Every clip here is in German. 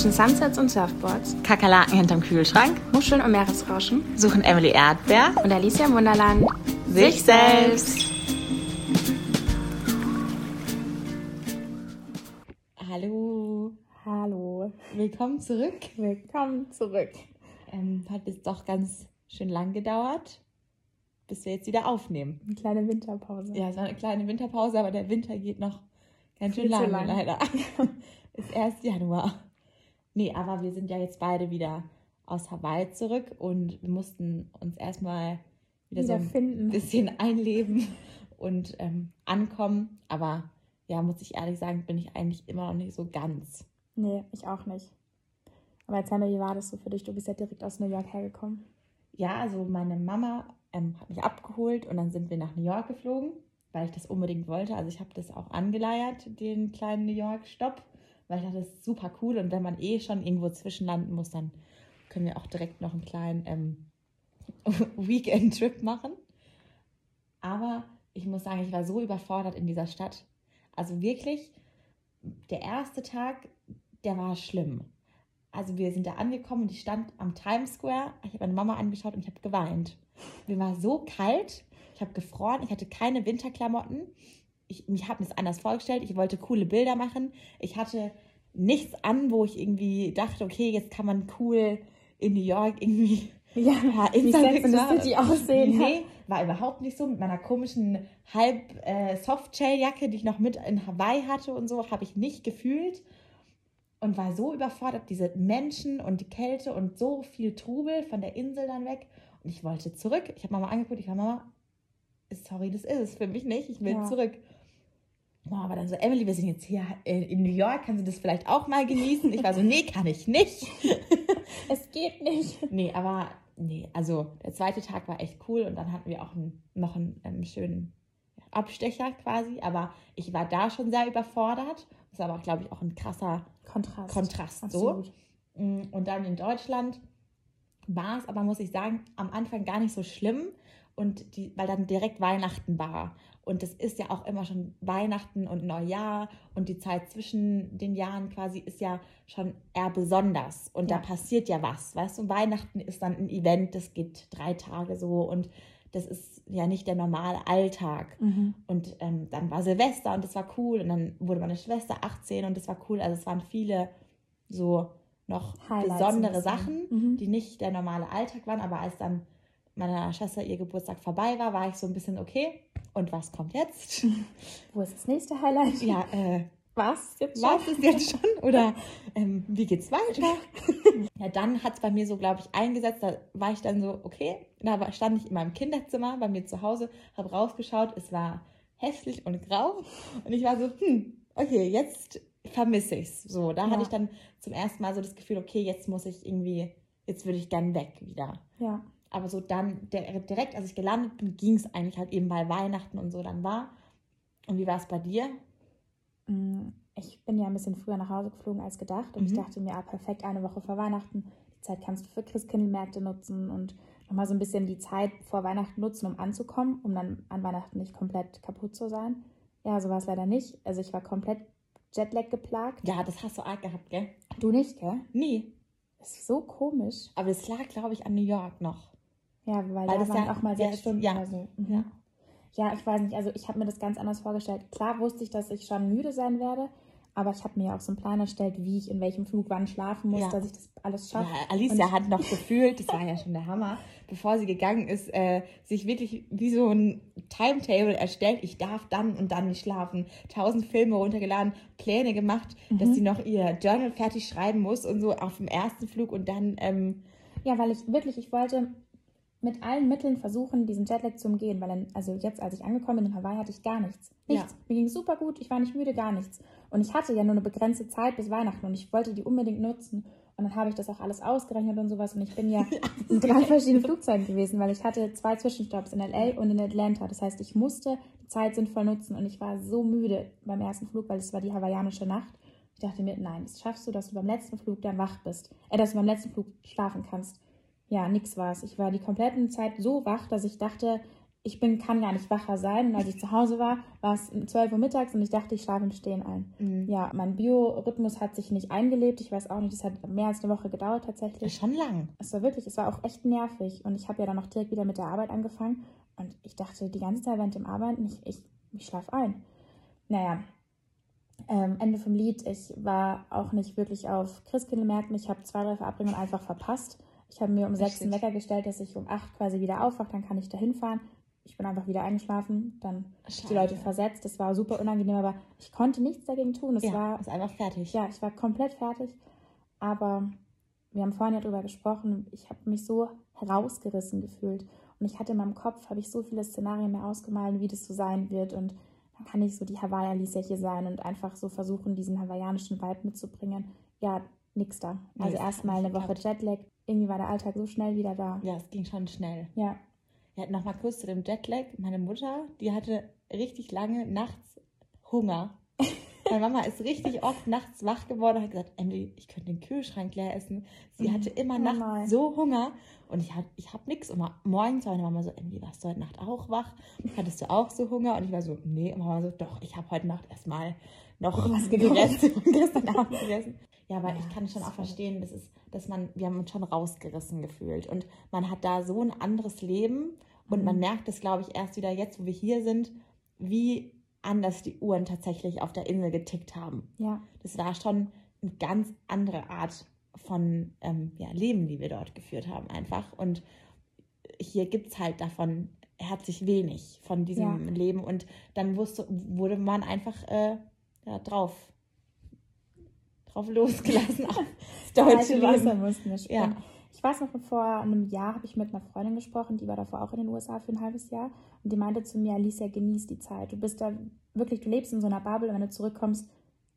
Zwischen Sunsets und Surfboards, Kakerlaken hinterm Kühlschrank, Muscheln und Meeresrauschen suchen Emily Erdbeer und Alicia im Wunderland sich selbst. Hallo, Hallo, willkommen zurück. willkommen zurück. Ähm, hat jetzt doch ganz schön lang gedauert, bis wir jetzt wieder aufnehmen. Eine kleine Winterpause. Ja, es war eine kleine Winterpause, aber der Winter geht noch ganz schön lange, lang. leider. Ist erst Januar. Nee, aber wir sind ja jetzt beide wieder aus Hawaii zurück und wir mussten uns erstmal wieder, so ein Wiederfinden. bisschen einleben und ähm, ankommen. Aber ja, muss ich ehrlich sagen, bin ich eigentlich immer noch nicht so ganz. Nee, ich auch nicht. Aber erzähl mir, wie war das so für dich? Du bist ja direkt aus New York hergekommen. Ja, also meine Mama ähm, hat mich abgeholt und dann sind wir nach New York geflogen, weil ich das unbedingt wollte. Also ich habe das auch angeleiert, den kleinen New York-Stopp, weil ich dachte, das ist super cool. Und wenn man eh schon irgendwo zwischenlanden muss, dann können wir auch direkt noch einen kleinen ähm, Weekend-Trip machen. Aber ich muss sagen, ich war so überfordert in dieser Stadt. Also wirklich, der erste Tag, der war schlimm. Also wir sind da angekommen und ich stand am Times Square. Ich habe meine Mama angeschaut und ich habe geweint. Mir war so kalt, ich habe gefroren, ich hatte keine Winterklamotten. Ich, ich habe mir das anders vorgestellt. Ich wollte coole Bilder machen. Ich hatte nichts an, wo ich irgendwie dachte, okay, jetzt kann man cool in New York irgendwie Ja, the Instagram- City aussehen. Nee, war überhaupt nicht so. Mit meiner komischen halb äh, Softshell-Jacke, die ich noch mit in Hawaii hatte und so, habe ich nicht gefühlt. Und war so überfordert, diese Menschen und die Kälte und so viel Trubel von der Insel dann weg. Und ich wollte zurück. Ich habe Mama angeguckt, ich war Mama, sorry, das ist es für mich nicht. Ich will Ja. zurück. Mama war dann so, Emily, wir sind jetzt hier in in New York, kannst du das vielleicht auch mal genießen? Ich war so, nee, kann ich nicht. Es geht nicht. Nee, aber nee, also der zweite Tag war echt cool und dann hatten wir auch einen, noch einen, ähm, schönen Abstecher quasi, aber ich war da schon sehr überfordert. Das ist aber auch, glaube ich, auch ein krasser Kontrast. Kontrast Absolut. so. Mm, Und dann in Deutschland war es aber, muss ich sagen, am Anfang gar nicht so schlimm und die, weil dann direkt Weihnachten war. Und das ist ja auch immer schon Weihnachten und Neujahr und die Zeit zwischen den Jahren quasi ist ja schon eher besonders und Ja. da passiert ja was. Weißt du, Weihnachten ist dann ein Event, das geht drei Tage so und das ist ja nicht der normale Alltag. Mhm. Und ähm, dann war Silvester und das war cool. Und dann wurde meine Schwester 18 und das war cool. Also es waren viele so noch Highlights besondere. Sachen, Mhm. die nicht der normale Alltag waren. Aber als dann meiner Schwester ihr Geburtstag vorbei war, war ich so ein bisschen okay. Und was kommt jetzt? Wo ist das nächste Highlight? ja, äh, Was? Jetzt was ist jetzt schon? Oder ähm, wie geht's weiter? ja, dann hat es bei mir so, glaube ich, eingesetzt. Da war ich dann so, okay. Da stand ich in meinem Kinderzimmer bei mir zu Hause, habe rausgeschaut. Es war hässlich und grau. Und ich war so, hm, okay, jetzt vermisse ich's. So, da Ja. hatte ich dann zum ersten Mal so das Gefühl, okay, jetzt muss ich irgendwie, jetzt würde ich gern weg wieder. Ja. Aber so dann, direkt als ich gelandet bin, ging es eigentlich halt eben, weil Weihnachten und so dann war. Und wie war es bei dir? Mm, Ich bin ja ein bisschen früher nach Hause geflogen als gedacht und ich Mhm. dachte mir, ah, perfekt, eine Woche vor Weihnachten. Die Zeit kannst du für Christkindlmärkte nutzen und nochmal so ein bisschen die Zeit vor Weihnachten nutzen, um anzukommen, um dann an Weihnachten nicht komplett kaputt zu sein. Ja, so war es leider nicht. Also ich war komplett Jetlag geplagt. Ja, das hast du arg gehabt, gell? Du nicht, gell? Nie. Das ist so komisch. Aber es lag, glaube ich, an New York noch. Ja, weil, Weil da das waren ja- auch mal ja, sechs Stunden ja. oder so. Mhm. Ja. Ja, ich weiß nicht, also ich habe mir das ganz anders vorgestellt. Klar wusste ich, dass ich schon müde sein werde, aber ich habe mir ja auch so einen Plan erstellt, wie ich in welchem Flug wann schlafen muss, Ja. dass ich das alles Ja, schaffe. Alicia Und- hat noch gefühlt, das war ja schon der Hammer, bevor sie gegangen ist, äh, sich wirklich wie so ein Timetable erstellt. Ich darf dann und dann nicht schlafen. Tausend Filme runtergeladen, Pläne gemacht, dass Mhm. sie noch ihr Journal fertig schreiben muss und so auf dem ersten Flug und dann, ähm, Ja, weil ich wirklich, ich wollte mit allen Mitteln versuchen, diesen Jetlag zu umgehen, weil dann, also jetzt, als ich angekommen bin in Hawaii, hatte ich gar nichts. Nichts. Ja. Mir ging super gut, ich war nicht müde, gar nichts. Und ich hatte ja nur eine begrenzte Zeit bis Weihnachten und ich wollte die unbedingt nutzen. Und dann habe ich das auch alles ausgerechnet und sowas. Und ich bin ja in drei verschiedenen Flugzeugen gewesen, weil ich hatte zwei Zwischenstopps in LA und in Atlanta. Das heißt, ich musste die Zeit sinnvoll nutzen und ich war so müde beim ersten Flug, weil es war die hawaiianische Nacht. Ich dachte mir, nein, das schaffst du, dass du beim letzten Flug dann wach bist. Äh, dass du beim letzten Flug schlafen kannst. Ja, nix war's. Ich war die kompletten Zeit so wach, dass ich dachte, ich bin, kann gar nicht wacher sein. Und als ich zu Hause war, war es 12 Uhr mittags und ich dachte, ich schlafe im Stehen ein. Mhm. Ja, mein Biorhythmus hat sich nicht eingelebt. Ich weiß auch nicht, es hat mehr als eine Woche gedauert tatsächlich. Schon lang. Es war wirklich, es war auch echt nervig. Und ich habe ja dann auch direkt wieder mit der Arbeit angefangen. Und ich dachte die ganze Zeit während dem Arbeiten, ich, ich, ich schlafe ein. Naja, ähm, Ende vom Lied. Ich war auch nicht wirklich auf Christkindlmärkten. Ich habe zwei, drei Verabredungen einfach verpasst. Ich habe mir um sechs einen. Wecker gestellt, dass ich um acht quasi wieder aufwache. Dann kann ich da hinfahren. Ich bin einfach wieder eingeschlafen. Dann ich die Leute versetzt. Das war super unangenehm, aber ich konnte nichts dagegen tun. Es ja, war ist einfach fertig. ja, ich war komplett fertig. Aber wir haben vorhin ja drüber gesprochen. Ich habe mich so herausgerissen gefühlt. Und ich hatte in meinem Kopf, habe ich so viele Szenarien mehr ausgemalt, wie das so sein wird. Und dann kann ich so die Hawaii-Alicia hier sein und einfach so versuchen, diesen hawaiianischen Vibe mitzubringen. Ja, nix da. Nee, Also hat erstmal eine Woche Jetlag. Irgendwie war der Alltag so schnell wieder da. Ja, es ging schon schnell. Ja, Ja, nochmal kurz zu dem Jetlag. Meine Mutter, die hatte richtig lange nachts Hunger. Meine Mama ist richtig oft nachts wach geworden und hat gesagt, Emily, ich könnte den Kühlschrank leer essen. Sie Mhm. hatte immer Oh nachts nein. so Hunger und ich, hab- ich habe nichts. Und morgens war meine Mama so, Emily, warst du heute Nacht auch wach? Hattest du auch so Hunger? Und ich war so, nee. Und Mama so, doch, ich habe heute Nacht erstmal noch Was gegessen gestern Abend gegessen. Ja, aber Ja, ich kann schon auch verstehen, das ist, dass man, wir haben uns schon rausgerissen gefühlt. Und man hat da so ein anderes Leben und Mhm. man merkt es, glaube ich, erst wieder jetzt, wo wir hier sind, wie anders die Uhren tatsächlich auf der Insel getickt haben. ja, Das war schon eine ganz andere Art von ähm, ja, Leben, die wir dort geführt haben, einfach. Und hier gibt es halt davon herzlich wenig von diesem Ja. Leben. Und dann wusste, wurde man einfach äh, ja, drauf, drauf losgelassen auf deutsche Wasser mussten wir springen. Ja. Ich weiß noch, vor einem Jahr habe ich mit einer Freundin gesprochen, die war davor auch in den USA für ein halbes Jahr. Und die meinte zu mir, Alicia, genieß die Zeit. Du bist da wirklich, du lebst in so einer Bubble und wenn du zurückkommst,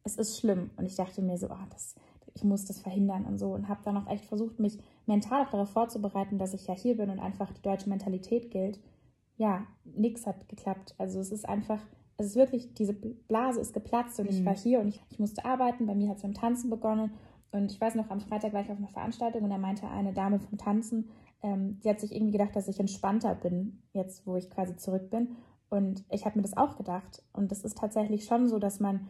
es ist schlimm. Und ich dachte mir so, ah, das, ich muss das verhindern und so. Und habe dann auch echt versucht, mich mental auch darauf vorzubereiten, dass ich ja hier bin und einfach die deutsche Mentalität gilt. Ja, nichts hat geklappt. Also es ist einfach, es ist wirklich, diese Blase ist geplatzt und ich Mhm. war hier und ich, ich musste arbeiten. Bei mir hat es dem Tanzen begonnen. Und ich weiß noch, am Freitag war ich auf einer Veranstaltung und da meinte eine Dame vom Tanzen, ähm, die hat sich irgendwie gedacht, dass ich entspannter bin, jetzt wo ich quasi zurück bin. Und ich habe mir das auch gedacht. Und das ist tatsächlich schon so, dass man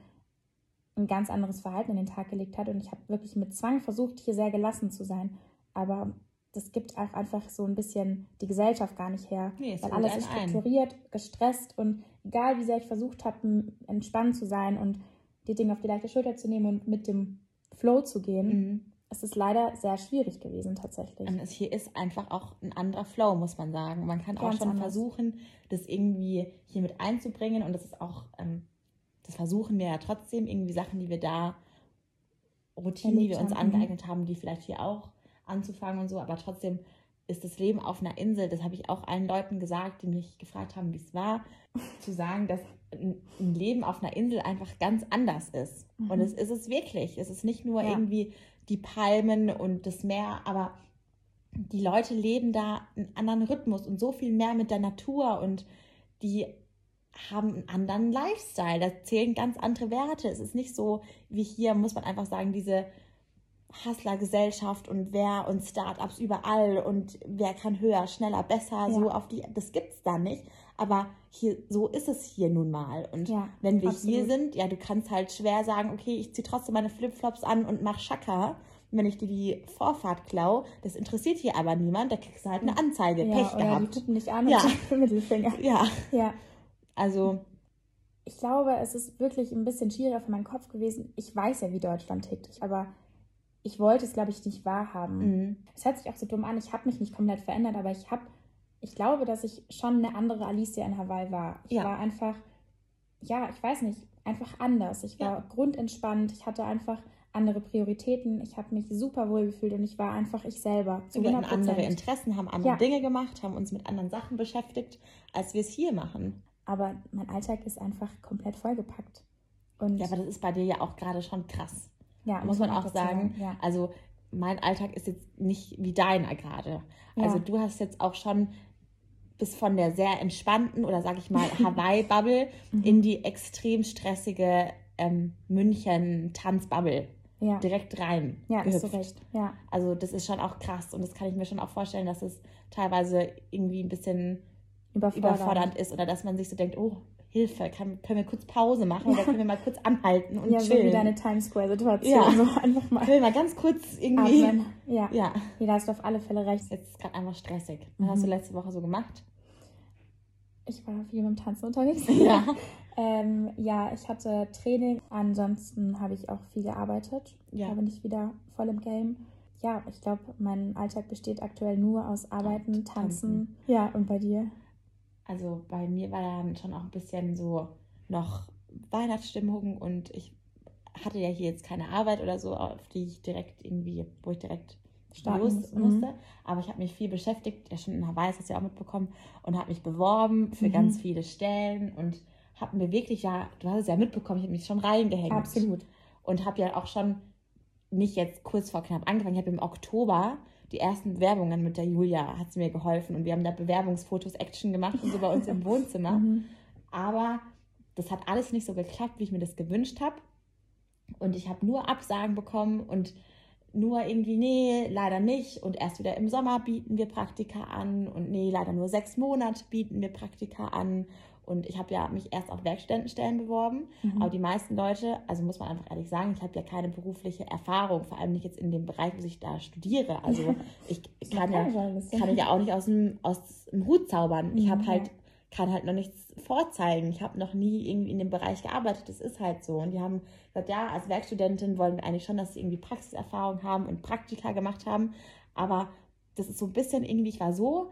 ein ganz anderes Verhalten an den Tag gelegt hat. Und ich habe wirklich mit Zwang versucht, hier sehr gelassen zu sein. Aber das gibt auch einfach so ein bisschen die Gesellschaft gar nicht her. Nee, es weil alles ist ein. strukturiert, gestresst und egal wie sehr ich versucht habe, entspannt zu sein und die Dinge auf die leichte Schulter zu nehmen und mit dem Flow zu gehen, Mhm. es ist leider sehr schwierig gewesen tatsächlich. Und es hier ist einfach auch ein anderer Flow, muss man sagen. Man kann auch Ganz schon anders. versuchen, das irgendwie hier mit einzubringen. Und das ist auch, ähm, das versuchen wir ja trotzdem, irgendwie Sachen, die wir da, Routinen, die wir uns angeeignet haben, die vielleicht hier auch anzufangen und so. Aber trotzdem ist das Leben auf einer Insel, das habe ich auch allen Leuten gesagt, die mich gefragt haben, wie es war, zu sagen, dass ein Leben auf einer Insel einfach ganz anders ist. Mhm. Und es ist es wirklich. Es ist nicht nur Ja. irgendwie die Palmen und das Meer, aber die Leute leben da einen anderen Rhythmus und so viel mehr mit der Natur und die haben einen anderen Lifestyle. Da zählen ganz andere Werte. Es ist nicht so wie hier, muss man einfach sagen, diese Hustler-Gesellschaft und wer und Startups überall und wer kann höher, schneller, besser, so Ja. auf die, das gibt's da nicht. Aber hier, so ist es hier nun mal. Und Ja, wenn wir absolut. hier sind, ja, du kannst halt schwer sagen, okay, ich ziehe trotzdem meine Flipflops an und mach Schaka. Wenn ich dir die Vorfahrt klau, das interessiert hier aber niemand, da kriegst du halt eine Anzeige, ja, Pech oder die gehabt. gucken dich an Ja. und Mittelfinger. Ja, Ja, also, ich glaube, es ist wirklich ein bisschen schwieriger für meinen Kopf gewesen. Ich weiß ja, wie Deutschland tickt, aber ich wollte es, glaube ich, nicht wahrhaben. mh, Es hört sich auch so dumm an, ich habe mich nicht komplett verändert, aber ich habe, ich glaube, dass ich schon eine andere Alicia in Hawaii war. Ich Ja. war einfach, ja, ich weiß nicht, einfach anders. Ich war Ja. grundentspannt, ich hatte einfach andere Prioritäten, ich habe mich super wohl gefühlt und ich war einfach ich selber. Zu wir hatten 100%. andere Interessen, haben andere Ja. Dinge gemacht, haben uns mit anderen Sachen beschäftigt, als wir es hier machen. Aber mein Alltag ist einfach komplett vollgepackt. Und Ja, aber das ist bei dir ja auch gerade schon krass. Ja, muss man auch sagen. Ja. Also mein Alltag ist jetzt nicht wie deiner gerade. Also Ja. du hast jetzt auch schon bis von der sehr entspannten oder sag ich mal Hawaii-Bubble Mhm. in die extrem stressige ähm, München-Tanz-Bubble ja. direkt rein Ja, hast du gehüpft. recht. Ja. Also das ist schon auch krass und das kann ich mir schon auch vorstellen, dass es teilweise irgendwie ein bisschen Überfordernd. überfordernd ist oder dass man sich so denkt, oh, Hilfe, kann, können wir kurz Pause machen oder können wir mal kurz anhalten und ja, chillen. wie deine Times Square-Situation. Ja. So einfach mal Ich will mal ganz kurz irgendwie. atmen. Ja. Ja, ja, da hast du auf alle Fälle recht. jetzt ist gerade einfach stressig. Was Mhm. hast du letzte Woche so gemacht? Ich war viel dem Tanzen unterwegs. Ja. ähm, ja, ich hatte Training. Ansonsten habe ich auch viel gearbeitet. Ja. Da bin ich wieder voll im Game. Ja, ich glaube, mein Alltag besteht aktuell nur aus Arbeiten, Tanzen. Tanzen. Ja, und bei dir? Also bei mir war dann schon auch ein bisschen so noch Weihnachtsstimmung und ich hatte ja hier jetzt keine Arbeit oder so, auf die ich direkt irgendwie, wo ich direkt Starten los musst, musste. mhm. Aber ich habe mich viel beschäftigt, ja schon in Hawaii, das hast du ja auch mitbekommen, und habe mich beworben für Mhm. ganz viele Stellen und habe mir wirklich ja, du hast es ja mitbekommen, ich habe mich schon reingehängt. Absolut. Und habe ja auch schon nicht jetzt kurz vor knapp angefangen, ich habe im Oktober die ersten Bewerbungen mit der Julia, hat sie mir geholfen und wir haben da Bewerbungsfotos, Action gemacht und so bei uns im Wohnzimmer. Mhm. Aber das hat alles nicht so geklappt, wie ich mir das gewünscht habe. Und ich habe nur Absagen bekommen und nur irgendwie, nee, leider nicht. Und erst wieder im Sommer bieten wir Praktika an. Und nee, leider nur sechs Monate bieten wir Praktika an. Und ich habe ja mich erst auf Werkstudentenstellen beworben. Mhm. Aber die meisten Leute, also muss man einfach ehrlich sagen, ich habe ja keine berufliche Erfahrung, vor allem nicht jetzt in dem Bereich, wo ich da studiere. Also ich kann ja, kann ich ja auch nicht aus dem, aus dem Hut zaubern. Ich Mhm, habe halt, ja. kann halt noch nichts vorzeigen. Ich habe noch nie irgendwie in dem Bereich gearbeitet. Das ist halt so. Und die haben gesagt, ja, als Werkstudentin wollen wir eigentlich schon, dass sie irgendwie Praxiserfahrung haben und Praktika gemacht haben. Aber das ist so ein bisschen irgendwie, ich war so,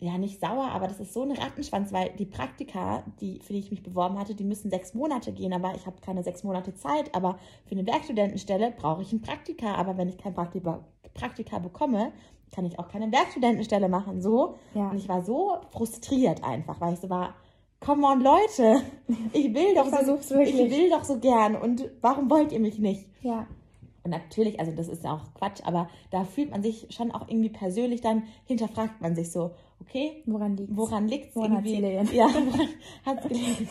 ja, nicht sauer, aber das ist so ein Rattenschwanz, weil die Praktika, die, für die ich mich beworben hatte, die müssen sechs Monate gehen, aber ich habe keine sechs Monate Zeit. Aber für eine Werkstudentenstelle brauche ich ein Praktika. Aber wenn ich kein Praktika, Praktika bekomme, kann ich auch keine Werkstudentenstelle machen. So. Ja. Und ich war so frustriert einfach, weil ich so war, come on Leute, ich will doch, Ich so, ich will doch so gern und warum wollt ihr mich nicht? Ja. Und natürlich, also das ist ja auch Quatsch, aber da fühlt man sich schon auch irgendwie persönlich, dann hinterfragt man sich so, okay, Woran liegt woran liegt es irgendwie? Ja, woran hat es gelegen?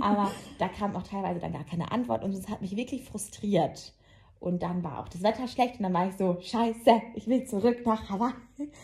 Aber da kam auch teilweise dann gar keine Antwort und es hat mich wirklich frustriert. Und dann war auch das Wetter schlecht und dann war ich so, scheiße, ich will zurück nach Hawaii.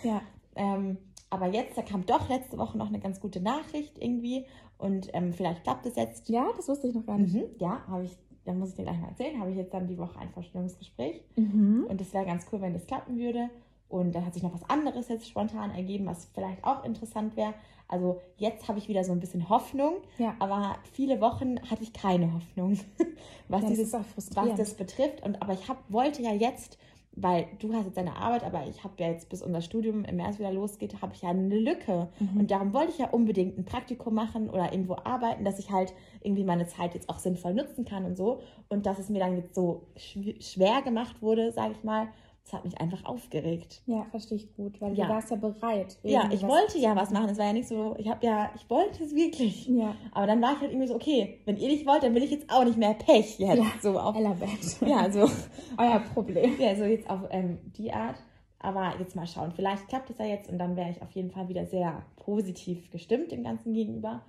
Ja. Ähm, aber jetzt, da kam doch letzte Woche noch eine ganz gute Nachricht irgendwie und ähm, vielleicht klappt es jetzt. Ja, das wusste ich noch gar nicht. Mhm, ja, habe ich, dann muss ich dir gleich mal erzählen, habe ich jetzt dann die Woche ein Vorstellungsgespräch. Mhm. Und das wäre ganz cool, wenn das klappen würde. Und dann hat sich noch was anderes jetzt spontan ergeben, was vielleicht auch interessant wäre. Also jetzt habe ich wieder so ein bisschen Hoffnung, Ja. aber viele Wochen hatte ich keine Hoffnung, was, ja, dieses, was das betrifft. Und aber ich hab, wollte ja jetzt, weil du hast jetzt deine Arbeit, aber ich habe ja jetzt bis unser Studium im März wieder losgeht, habe ich ja eine Lücke. Mhm. Und darum wollte ich ja unbedingt ein Praktikum machen oder irgendwo arbeiten, dass ich halt irgendwie meine Zeit jetzt auch sinnvoll nutzen kann und so. Und dass es mir dann jetzt so schw- schwer gemacht wurde, sage ich mal, das hat mich einfach aufgeregt. Ja, verstehe ich gut, weil Ja. du warst ja bereit. Ja, ich wollte ja was machen. Es war ja nicht so, ich habe ja, ich wollte es wirklich. Ja, Aber dann war ich halt irgendwie so, okay, wenn ihr nicht wollt, dann will ich jetzt auch nicht mehr Pech jetzt. Ja. So auf, Ellabett. ja, so, Euer Problem. ja, so jetzt auf ähm, die Art. Aber jetzt mal schauen. Vielleicht klappt es ja jetzt und dann wäre ich auf jeden Fall wieder sehr positiv gestimmt dem Ganzen gegenüber.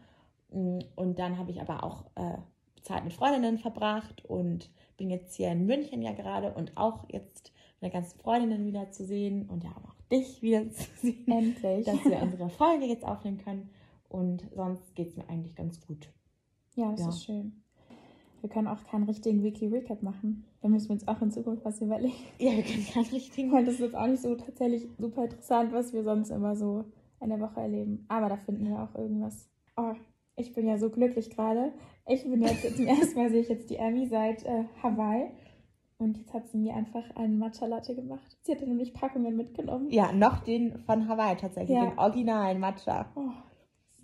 Mm, Und dann habe ich aber auch äh, Zeit mit Freundinnen verbracht und bin jetzt hier in München ja gerade und auch jetzt meine ganzen Freundinnen wieder zu sehen und ja auch dich wieder zu sehen Endlich. dass wir unsere Folge jetzt aufnehmen können. Und sonst geht es mir eigentlich ganz gut. ja, das Ja. ist schön. Wir können auch keinen richtigen Weekly Recap machen. Da müssen wir uns auch in Zukunft was überlegen. Ja, wir können keinen richtigen. Weil das ist jetzt auch nicht so tatsächlich super interessant, was wir sonst immer so in der Woche erleben. Aber da finden wir auch irgendwas. Oh, ich bin ja so glücklich gerade. Ich bin jetzt zum ersten Mal sehe ich jetzt die Emmy seit äh, Hawaii. Und jetzt hat sie mir einfach einen Matcha Latte gemacht. Sie hatte nämlich Packungen mitgenommen. Ja, noch den von Hawaii tatsächlich, Ja. den originalen Matcha. Oh,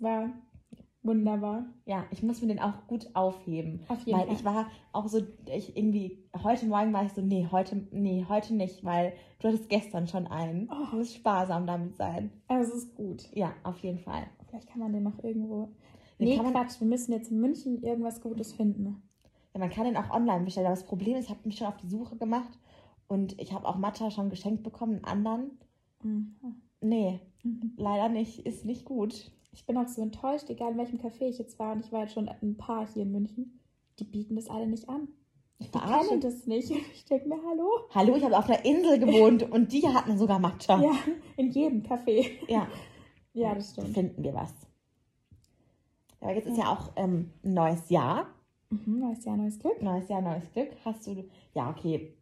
war wunderbar. Ja, ich muss mir den auch gut aufheben. Auf jeden weil Fall. ich war auch so, ich irgendwie, heute Morgen war ich so, nee, heute, nee, heute nicht, weil du hattest gestern schon einen. Oh. Du musst sparsam damit sein. Aber es ist gut. Ja, auf jeden Fall. Vielleicht kann man den noch irgendwo. Den Nee, Quatsch. Wir müssen jetzt in München irgendwas Gutes finden. Ja, man kann den auch online bestellen. Aber das Problem ist, ich habe mich schon auf die Suche gemacht und ich habe auch Matcha schon geschenkt bekommen, einen anderen. Mhm. Nee, Mhm. leider nicht, ist nicht gut. Ich bin auch so enttäuscht, egal in welchem Café ich jetzt war. Und ich war jetzt schon ein paar hier in München. Die bieten das alle nicht an. Die Verarschen. kennen das nicht. Ich denke mir, hallo? Hallo, ich habe auf einer Insel gewohnt und die hatten sogar Matcha. Ja, in jedem Café. Ja. Ja, das stimmt. Finden wir was. Aber jetzt ist ja auch ähm, ein neues Jahr. Mhm, neues Jahr, neues Glück. Neues Jahr, neues Glück. Hast du, ja, okay.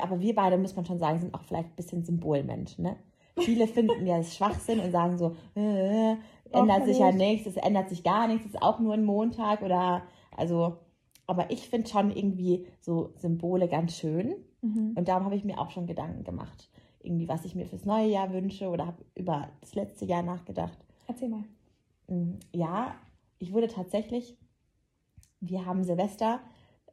Aber wir beide, muss man schon sagen, sind auch vielleicht ein bisschen Symbolmenschen, ne? Viele finden ja das Schwachsinn und sagen so, äh, ändert sich ja nicht. nichts, es ändert sich gar nichts, es ist auch nur ein Montag oder, also, aber ich finde schon irgendwie so Symbole ganz schön. Mhm. Und darum habe ich mir auch schon Gedanken gemacht. Irgendwie, was ich mir fürs neue Jahr wünsche oder habe über das letzte Jahr nachgedacht. Erzähl mal. Mm, Ja, ich wurde tatsächlich, wir haben Silvester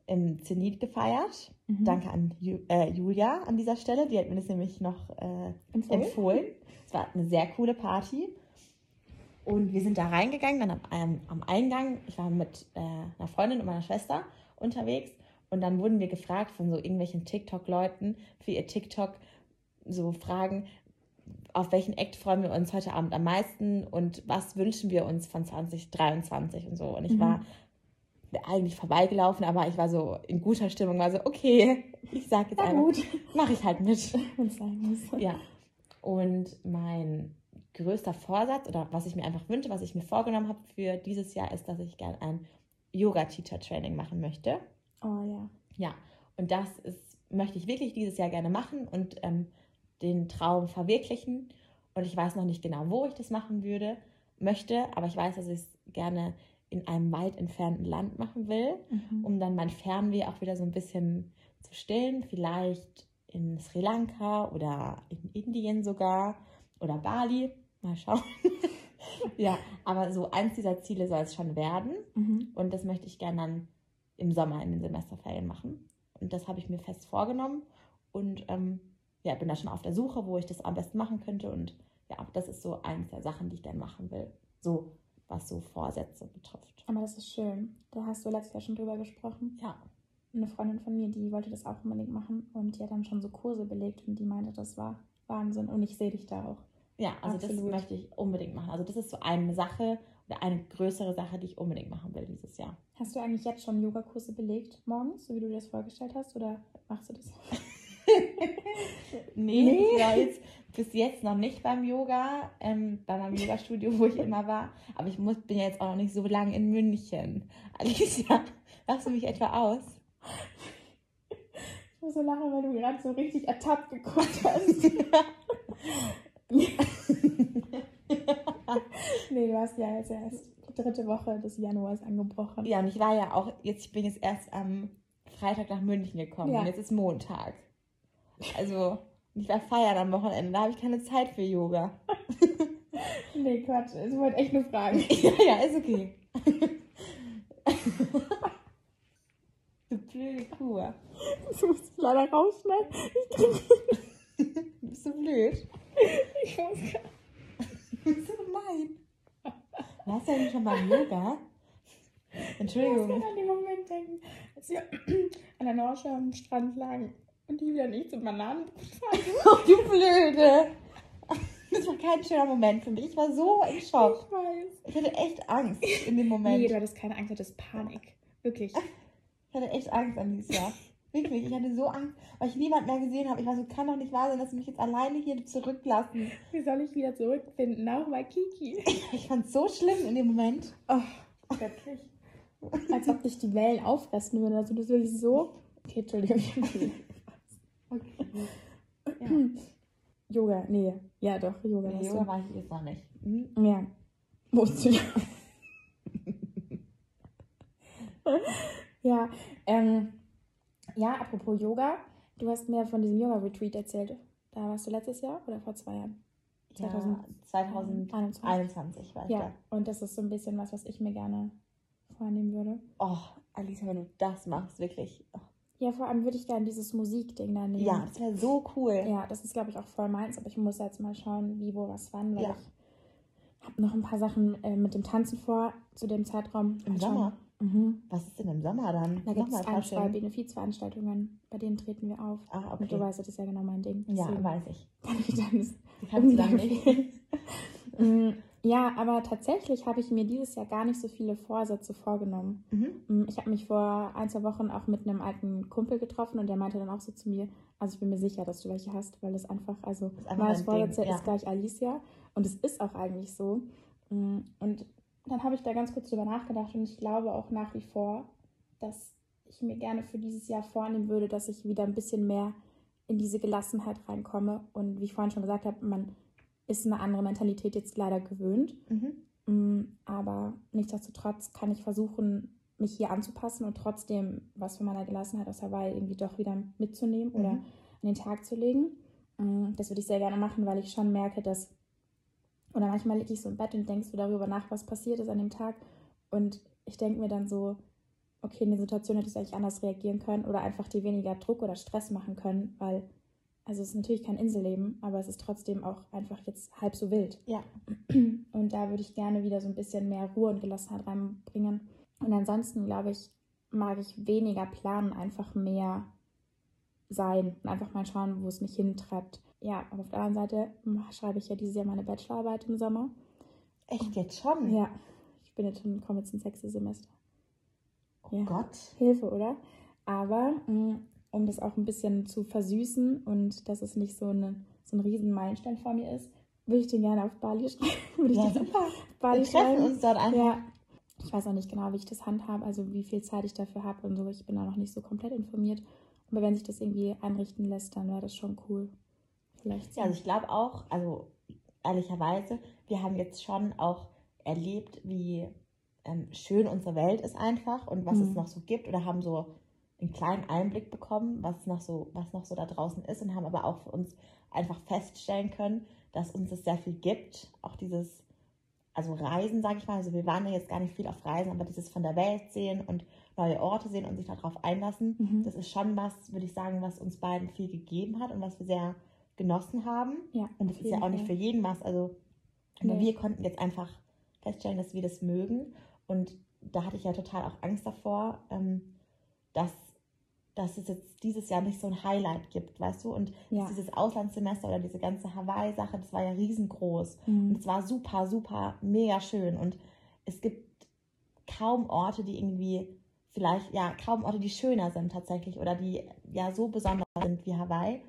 im Zenit gefeiert. Mhm. Danke an Ju äh, Julia an dieser Stelle, die hat mir das nämlich noch äh, Empfohlen? empfohlen. Es war eine sehr coole Party. Und wir sind da reingegangen, dann am, ähm, am Eingang, ich war mit äh, einer Freundin und meiner Schwester unterwegs und dann wurden wir gefragt von so irgendwelchen TikTok-Leuten für ihr TikTok so Fragen, auf welchen Act freuen wir uns heute Abend am meisten und was wünschen wir uns von 2023 und so. Und ich Mhm. war eigentlich vorbeigelaufen, aber ich war so in guter Stimmung, war so, okay, ich sag jetzt Na einfach, gut. mach ich halt mit. Ja. Und mein größter Vorsatz oder was ich mir einfach wünsche, was ich mir vorgenommen habe für dieses Jahr, ist, dass ich gerne ein Yoga-Teacher-Training machen möchte. Oh ja. Ja, und das ist, möchte ich wirklich dieses Jahr gerne machen und ähm, den Traum verwirklichen. Und ich weiß noch nicht genau, wo ich das machen würde, möchte, aber ich weiß, dass ich es gerne in einem weit entfernten Land machen will, Mhm. um dann mein Fernweh auch wieder so ein bisschen zu stillen. Vielleicht in Sri Lanka oder in Indien sogar oder Bali. Mal schauen. ja, aber so eins dieser Ziele soll es schon werden. Mhm. Und das möchte ich gerne dann im Sommer in den Semesterferien machen. Und das habe ich mir fest vorgenommen. Und ähm, ja, bin da schon auf der Suche, wo ich das am besten machen könnte. Und ja, das ist so eins der Sachen, die ich gerne machen will. So, was so Vorsätze betrifft. Aber das ist schön. Da hast du letztes Jahr schon drüber gesprochen. Ja. Eine Freundin von mir, die wollte das auch unbedingt machen und die hat dann schon so Kurse belegt und die meinte, das war Wahnsinn und ich sehe dich da auch. Ja, also Absolut. das möchte ich unbedingt machen. Also das ist so eine Sache oder eine größere Sache, die ich unbedingt machen will dieses Jahr. Hast du eigentlich jetzt schon Yogakurse belegt morgens, so wie du dir das vorgestellt hast, oder machst du das? Nee, Nee. ich war jetzt bis jetzt noch nicht beim Yoga, ähm, bei meinem Yoga-Studio, wo ich immer war. Aber ich muss, bin ja jetzt auch noch nicht so lange in München. Alicia, lachst du mich etwa aus? Ich muss so lachen, weil du gerade so richtig ertappt geguckt hast. nee, du hast ja jetzt erst die dritte Woche des Januars angebrochen. Ja, und ich war ja auch, jetzt, ich bin jetzt erst am Freitag nach München gekommen Ja. und jetzt ist Montag. Also, ich war feiern am Wochenende, da habe ich keine Zeit für Yoga. Nee, Quatsch. Ich wollte echt nur fragen. ja, ja, ist okay. du blöde Kuh. Das muss ich leider rausschneiden. Ich krieg Du bist so blöd. ich muss gar- Du bist so gemein. Warst du eigentlich schon beim Yoga? Ich muss Entschuldigung. gerade an den Moment denken, als wir an der Nordsee am Strand lagen und die wieder nicht zum Bananenbrot fahren. Oh, du Blöde. Das war kein schöner Moment für mich. Ich war so im Schock. Ich weiß. Ich hatte echt Angst in dem Moment. Nee, du hattest keine Angst, du hattest Panik. Wirklich. Ich hatte echt Angst an dieses Jahr. Wirklich, ich hatte so Angst, weil ich niemanden mehr gesehen habe. Ich war so, kann doch nicht wahr sein, dass sie mich jetzt alleine hier zurücklassen. Wie soll ich wieder zurückfinden? Auch bei Kiki. Ich fand es so schlimm in dem Moment. Oh, wirklich. Als ob dich die Wellen auffressen würden. Also das will ich so. Okay, Entschuldigung. Okay. Ja. Yoga, nee. Ja, doch, Yoga. Nee, Yoga war ich jetzt noch nicht. Hm? du. Ja. Wo ist du? ja, ähm, ja, apropos Yoga. Du hast mir von diesem Yoga-Retreat erzählt. Da warst du letztes Jahr oder vor zwei Jahren? Ja, 2021. 2021 war ich Ja, da. und das ist so ein bisschen was, was ich mir gerne vornehmen würde. Oh, Alicia, wenn du das machst, wirklich. Oh. Ja, vor allem würde ich gerne dieses Musikding da nehmen. Ja, das wäre so cool. Ja, das ist, glaube ich, auch voll meins, aber ich muss jetzt mal schauen, wie, wo, was, wann, weil Ja. ich habe noch ein paar Sachen äh, mit dem Tanzen vor zu dem Zeitraum. Im. Sommer? Mhm. Was ist denn im Sommer dann? Da gibt es ein, zwei. Benefizveranstaltungen, bei denen treten wir auf. Ah, Und du okay. weißt, das ist ja genau mein Ding. Ja, Deswegen weiß ich. kann ich dann das Die kannst du dann nicht. Ja, aber tatsächlich habe ich mir dieses Jahr gar nicht so viele Vorsätze vorgenommen. Mhm. Mm, Ich habe mich vor ein, zwei Wochen auch mit einem alten Kumpel getroffen und der meinte dann auch so zu mir, also ich bin mir sicher, dass du welche hast, weil es einfach, also Ding, Vorsätze ja. ist gleich Alicia. Und es ist auch eigentlich so. Mm, und dann habe ich da ganz kurz drüber nachgedacht und ich glaube auch nach wie vor, dass ich mir gerne für dieses Jahr vornehmen würde, dass ich wieder ein bisschen mehr in diese Gelassenheit reinkomme. Und wie ich vorhin schon gesagt habe, man ist eine andere Mentalität jetzt leider gewöhnt. Mhm. Mm, aber nichtsdestotrotz kann ich versuchen, mich hier anzupassen und trotzdem was von meiner Gelassenheit aus Hawaii irgendwie doch wieder mitzunehmen oder mhm. an den Tag zu legen. Mm, das würde ich sehr gerne machen, weil ich schon merke, dass, oder manchmal liege ich so im Bett und denkst du darüber nach, was passiert ist an dem Tag. Und ich denke mir dann so, okay, in der Situation hätte ich eigentlich anders reagieren können oder einfach dir weniger Druck oder Stress machen können, weil, also es ist natürlich kein Inselleben, aber es ist trotzdem auch einfach jetzt halb so wild. Ja. Und da würde ich gerne wieder so ein bisschen mehr Ruhe und Gelassenheit reinbringen. Und ansonsten, glaube ich, mag ich weniger planen, einfach mehr sein und einfach mal schauen, wo es mich hintreibt. Ja, aber auf der anderen Seite schreibe ich ja dieses Jahr meine Bachelorarbeit im Sommer. Echt jetzt schon? Ja, ich bin jetzt schon, komme jetzt ins sechste Semester. Oh ja. Gott. Hilfe, oder? Aber mm, um das auch ein bisschen zu versüßen und dass es nicht so, eine, so ein riesen Meilenstein vor mir ist, würde ich den gerne auf Bali schreiben. ja, super. Bali Wir treffen uns dort einfach. Ja. Ich weiß auch nicht genau, wie ich das handhabe, also wie viel Zeit ich dafür habe und so. Ich bin da noch nicht so komplett informiert. Aber wenn sich das irgendwie einrichten lässt, dann wäre das schon cool. Vielleicht. So. Ja, also ich glaube auch, also ehrlicherweise, wir haben jetzt schon auch erlebt, wie ähm, schön unsere Welt ist einfach und was mhm. es noch so gibt oder haben so einen kleinen Einblick bekommen, was noch so, was noch so da draußen ist und haben aber auch für uns einfach feststellen können, dass uns es sehr viel gibt. Auch dieses, also Reisen, sage ich mal, also wir waren ja jetzt gar nicht viel auf Reisen, aber dieses von der Welt sehen und neue Orte sehen und sich darauf einlassen, mhm. das ist schon was, würde ich sagen, was uns beiden viel gegeben hat und was wir sehr genossen haben. Ja, und das ist ja auch nicht für jeden was. Also nee. wir konnten jetzt einfach feststellen, dass wir das mögen und da hatte ich ja total auch Angst davor, ähm, dass, dass es jetzt dieses Jahr nicht so ein Highlight gibt, weißt du? Und ja. dieses Auslandssemester oder diese ganze Hawaii-Sache, das war ja riesengroß. Mhm. Und es war super, super, mega schön. Und es gibt kaum Orte, die irgendwie vielleicht, ja, kaum Orte, die schöner sind tatsächlich oder die ja so besonders sind wie Hawaii.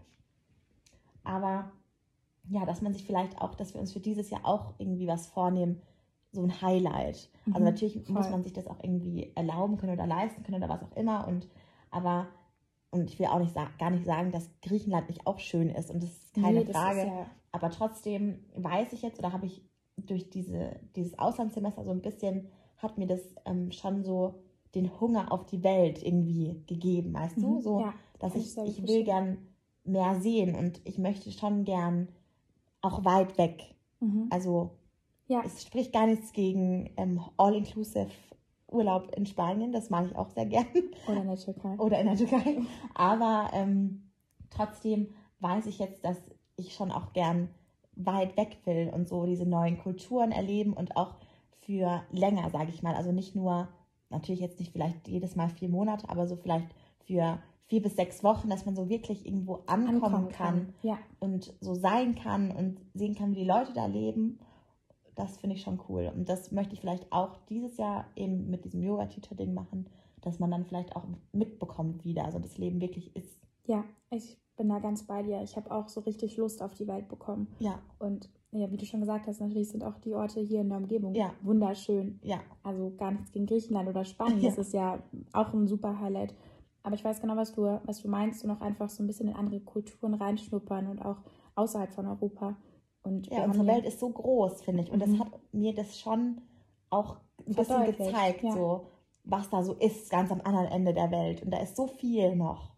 Aber ja, dass man sich vielleicht auch, dass wir uns für dieses Jahr auch irgendwie was vornehmen, so ein Highlight. Also mhm, also natürlich voll. muss man sich das auch irgendwie erlauben können oder leisten können oder was auch immer. Und aber und ich will auch nicht gar nicht sagen, dass Griechenland nicht auch schön ist und das ist keine nee, Frage. Ist ja aber trotzdem weiß ich jetzt oder habe ich durch diese, dieses Auslandssemester so ein bisschen, hat mir das ähm, schon so den Hunger auf die Welt irgendwie gegeben, weißt mhm, du? So, ja, dass ich, ich will gern mehr sehen und ich möchte schon gern auch weit weg. Mhm. Also ja. Es spricht gar nichts gegen ähm, All-Inclusive Urlaub in Spanien, das mag ich auch sehr gern. Oder in der Türkei. Oder in der Türkei. Aber ähm, trotzdem weiß ich jetzt, dass ich schon auch gern weit weg will und so diese neuen Kulturen erleben und auch für länger, sage ich mal. Also nicht nur, natürlich jetzt nicht vielleicht jedes Mal vier Monate, aber so vielleicht für vier bis sechs Wochen, dass man so wirklich irgendwo ankommen, ankommen kann, kann. Ja. und so sein kann und sehen kann, wie die Leute da leben das finde ich schon cool. Und das möchte ich vielleicht auch dieses Jahr eben mit diesem Yoga-Teacher-Ding machen, dass man dann vielleicht auch mitbekommt, wie da also das Leben wirklich ist. Ja, ich bin da ganz bei dir. Ich habe auch so richtig Lust auf die Welt bekommen. Ja. Und ja, wie du schon gesagt hast, natürlich sind auch die Orte hier in der Umgebung ja. wunderschön. Ja. Also gar nichts gegen Griechenland oder Spanien. Ja. Das ist ja auch ein super Highlight. Aber ich weiß genau, was du, was du meinst und auch einfach so ein bisschen in andere Kulturen reinschnuppern und auch außerhalb von Europa. Und ja, unsere Welt ist so groß, finde ich. Und mhm. das hat mir das schon auch ein bisschen gezeigt, ja. so was da so ist, ganz am anderen Ende der Welt. Und da ist so viel noch.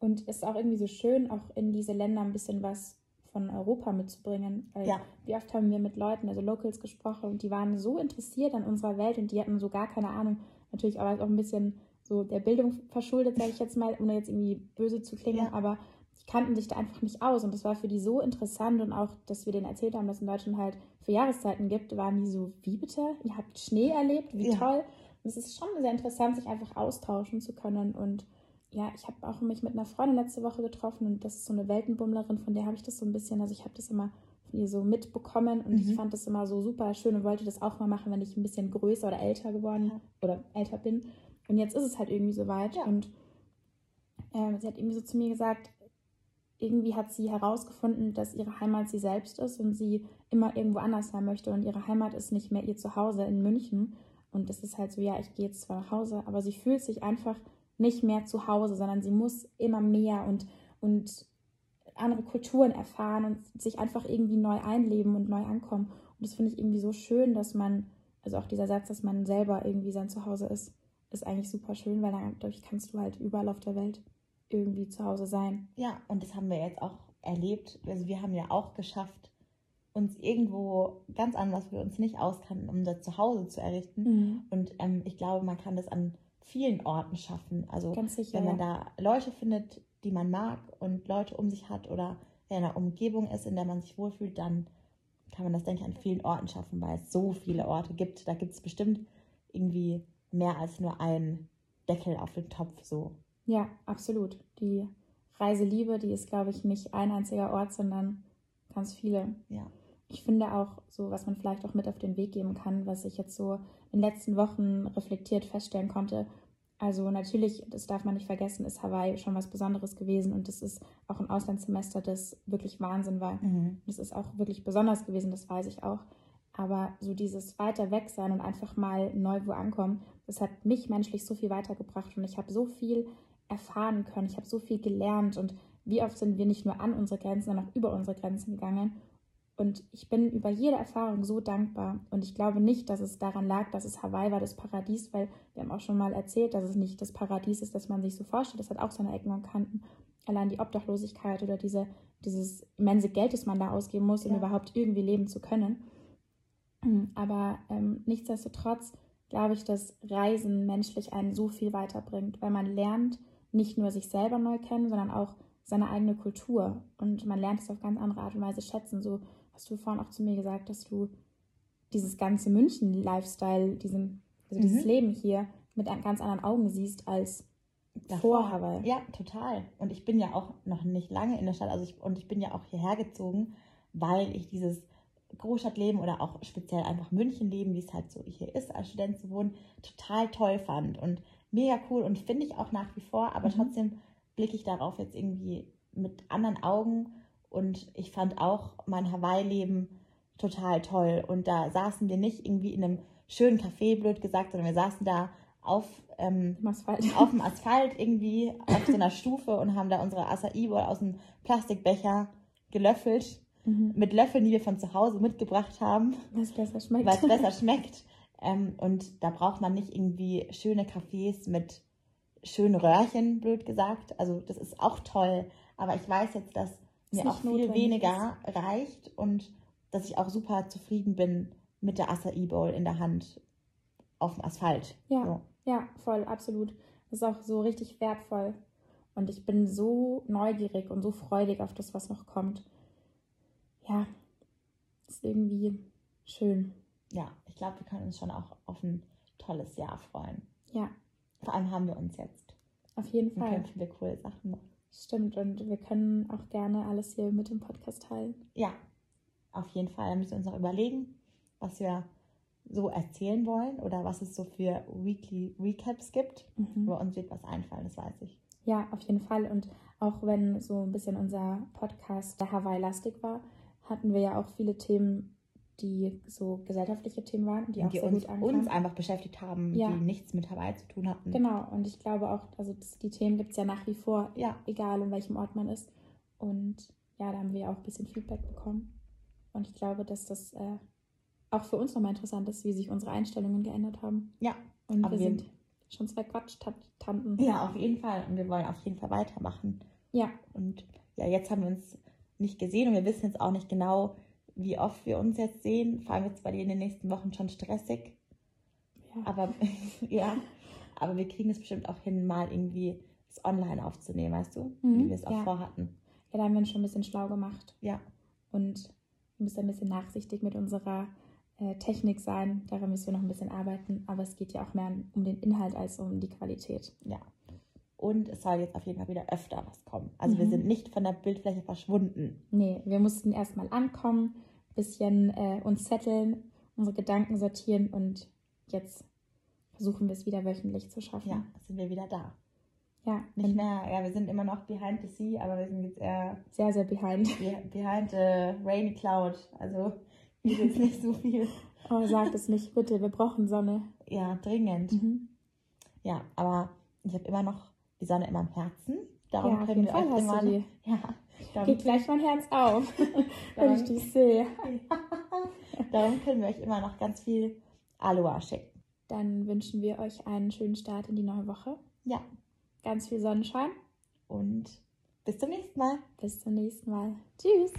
Und es ist auch irgendwie so schön, auch in diese Länder ein bisschen was von Europa mitzubringen. Weil ja. Wie oft haben wir mit Leuten, also Locals gesprochen, und die waren so interessiert an unserer Welt und die hatten so gar keine Ahnung. Natürlich aber auch ein bisschen so der Bildung verschuldet, sage ich jetzt mal, ohne jetzt irgendwie böse zu klingen, ja. aber die kannten sich da einfach nicht aus. Und das war für die so interessant und auch, dass wir denen erzählt haben, dass es in Deutschland halt für Jahreszeiten gibt, waren die so, wie bitte? Ihr habt Schnee erlebt? Wie ja. toll. Und es ist schon sehr interessant, sich einfach austauschen zu können. Und ja, ich habe auch mich mit einer Freundin letzte Woche getroffen und das ist so eine Weltenbummlerin, von der habe ich das so ein bisschen, also ich habe das immer von ihr so mitbekommen und mhm. ich fand das immer so super schön und wollte das auch mal machen, wenn ich ein bisschen größer oder älter geworden ja. oder älter bin. Und jetzt ist es halt irgendwie soweit ja. und äh, sie hat irgendwie so zu mir gesagt, irgendwie hat sie herausgefunden, dass ihre Heimat sie selbst ist und sie immer irgendwo anders sein möchte. Und ihre Heimat ist nicht mehr ihr Zuhause in München. Und es ist halt so, ja, ich gehe jetzt zwar nach Hause, aber sie fühlt sich einfach nicht mehr zu Hause, sondern sie muss immer mehr und, und andere Kulturen erfahren und sich einfach irgendwie neu einleben und neu ankommen. Und das finde ich irgendwie so schön, dass man, also auch dieser Satz, dass man selber irgendwie sein Zuhause ist, ist eigentlich super schön, weil dadurch kannst du halt überall auf der Welt irgendwie zu Hause sein. Ja, und das haben wir jetzt auch erlebt. Also wir haben ja auch geschafft, uns irgendwo ganz anders, wo wir uns nicht auskannten, um das Zuhause zu errichten. Mhm. Und ähm, ich glaube, man kann das an vielen Orten schaffen. Also sicher, wenn man ja. da Leute findet, die man mag und Leute um sich hat oder in einer Umgebung ist, in der man sich wohlfühlt, dann kann man das, denke ich, an vielen Orten schaffen, weil es so viele Orte gibt. Da gibt es bestimmt irgendwie mehr als nur einen Deckel auf den Topf so. Ja, absolut. Die Reiseliebe, die ist, glaube ich, nicht ein einziger Ort, sondern ganz viele. Ja. Ich finde auch so, was man vielleicht auch mit auf den Weg geben kann, was ich jetzt so in den letzten Wochen reflektiert feststellen konnte. Also natürlich, das darf man nicht vergessen, ist Hawaii schon was Besonderes gewesen und das ist auch ein Auslandssemester, das wirklich Wahnsinn war. Mhm. Das ist auch wirklich besonders gewesen, das weiß ich auch. Aber so dieses weiter weg sein und einfach mal neu wo ankommen, das hat mich menschlich so viel weitergebracht und ich habe so viel erfahren können. Ich habe so viel gelernt und wie oft sind wir nicht nur an unsere Grenzen, sondern auch über unsere Grenzen gegangen. Und ich bin über jede Erfahrung so dankbar. Und ich glaube nicht, dass es daran lag, dass es Hawaii war, das Paradies, weil wir haben auch schon mal erzählt, dass es nicht das Paradies ist, das man sich so vorstellt. Das hat auch seine Ecken und Kanten. Allein die Obdachlosigkeit oder diese, dieses immense Geld, das man da ausgeben muss, um ja. überhaupt irgendwie leben zu können. Aber ähm, nichtsdestotrotz glaube ich, dass Reisen menschlich einen so viel weiterbringt, weil man lernt, nicht nur sich selber neu kennen, sondern auch seine eigene Kultur. Und man lernt es auf ganz andere Art und Weise schätzen. So hast du vorhin auch zu mir gesagt, dass du dieses ganze München-Lifestyle, diesen, also mhm. dieses Leben hier mit ganz anderen Augen siehst als vor Hawaii. Ja, total. Und ich bin ja auch noch nicht lange in der Stadt, also ich, und ich bin ja auch hierher gezogen, weil ich dieses Großstadtleben oder auch speziell einfach Münchenleben, wie es halt so hier ist, als Student zu wohnen, total toll fand und mega cool und finde ich auch nach wie vor, aber mhm. trotzdem blicke ich darauf jetzt irgendwie mit anderen Augen und ich fand auch mein Hawaii-Leben total toll und da saßen wir nicht irgendwie in einem schönen Café, blöd gesagt, sondern wir saßen da auf, ähm, auf dem Asphalt irgendwie auf so einer Stufe und haben da unsere Acai Bowl aus dem Plastikbecher gelöffelt mhm. mit Löffeln, die wir von zu Hause mitgebracht haben. Was besser schmeckt. Was besser schmeckt. Ähm, und da braucht man nicht irgendwie schöne Cafés mit schönen Röhrchen, blöd gesagt. Also das ist auch toll. Aber ich weiß jetzt, dass mir auch viel weniger ist. reicht und dass ich auch super zufrieden bin mit der Acai Bowl in der Hand auf dem Asphalt. Ja, so. ja, voll, absolut. Das ist auch so richtig wertvoll. Und ich bin so neugierig und so freudig auf das, was noch kommt. Ja, ist irgendwie schön. Ja, ich glaube, wir können uns schon auch auf ein tolles Jahr freuen. Ja, vor allem haben wir uns jetzt. Auf jeden Fall. Wir können viele coole Sachen machen. Stimmt, und wir können auch gerne alles hier mit dem Podcast teilen. Ja, auf jeden Fall. Da müssen wir uns noch überlegen, was wir so erzählen wollen oder was es so für Weekly Recaps gibt. Mhm. Über uns wird was einfallen, das weiß ich. Ja, auf jeden Fall. Und auch wenn so ein bisschen unser Podcast der Hawaii-lastig war, hatten wir ja auch viele Themen die so gesellschaftliche Themen waren, die, die auch sehr uns, gut ankamen. uns einfach beschäftigt haben, ja. die nichts mit Hawaii zu tun hatten. Genau, und ich glaube auch, also das, die Themen gibt es ja nach wie vor, ja. egal in welchem Ort man ist. Und ja, da haben wir auch ein bisschen Feedback bekommen. Und ich glaube, dass das äh, auch für uns nochmal interessant ist, wie sich unsere Einstellungen geändert haben. Ja. Und wir sind schon zwei Quatsch-Tanten. Ja, auf jeden Fall. Und wir wollen auf jeden Fall weitermachen. Ja. Und ja, jetzt haben wir uns nicht gesehen und wir wissen jetzt auch nicht genau, wie oft wir uns jetzt sehen. Vor allem jetzt bei dir in den nächsten Wochen schon stressig. Ja. Aber ja, aber wir kriegen es bestimmt auch hin, mal irgendwie das online aufzunehmen, weißt du? Mhm, wie wir es auch ja. vorhatten. Ja, da haben wir uns schon ein bisschen schlau gemacht. Ja. Und wir müssen ein bisschen nachsichtig mit unserer äh, Technik sein. Daran müssen wir noch ein bisschen arbeiten. Aber es geht ja auch mehr um den Inhalt als um die Qualität. Ja. Und es soll jetzt auf jeden Fall wieder öfter was kommen. Also mhm. wir sind nicht von der Bildfläche verschwunden. Nee, wir mussten erstmal ankommen, ein bisschen äh, uns zetteln, unsere Gedanken sortieren und jetzt versuchen wir es wieder wöchentlich zu schaffen. Ja, sind wir wieder da. Ja, Nicht mehr, ja, wir sind immer noch behind the sea, aber wir sind jetzt eher sehr, sehr behind. be- behind the rainy cloud. Also hier ist jetzt nicht so viel. Oh, sag es nicht, bitte. Wir brauchen Sonne. Ja, dringend. Mhm. Ja, aber ich habe immer noch die Sonne immer im Herzen. Darum Ja, können wir Fall euch immer die. Ja, Geht darum, gleich mein Herz auf, wenn ich dich sehe. darum können wir euch immer noch ganz viel Aloha schicken. Dann wünschen wir euch einen schönen Start in die neue Woche. Ja, Ganz viel Sonnenschein. und bis zum nächsten Mal. Bis zum nächsten Mal. Tschüss.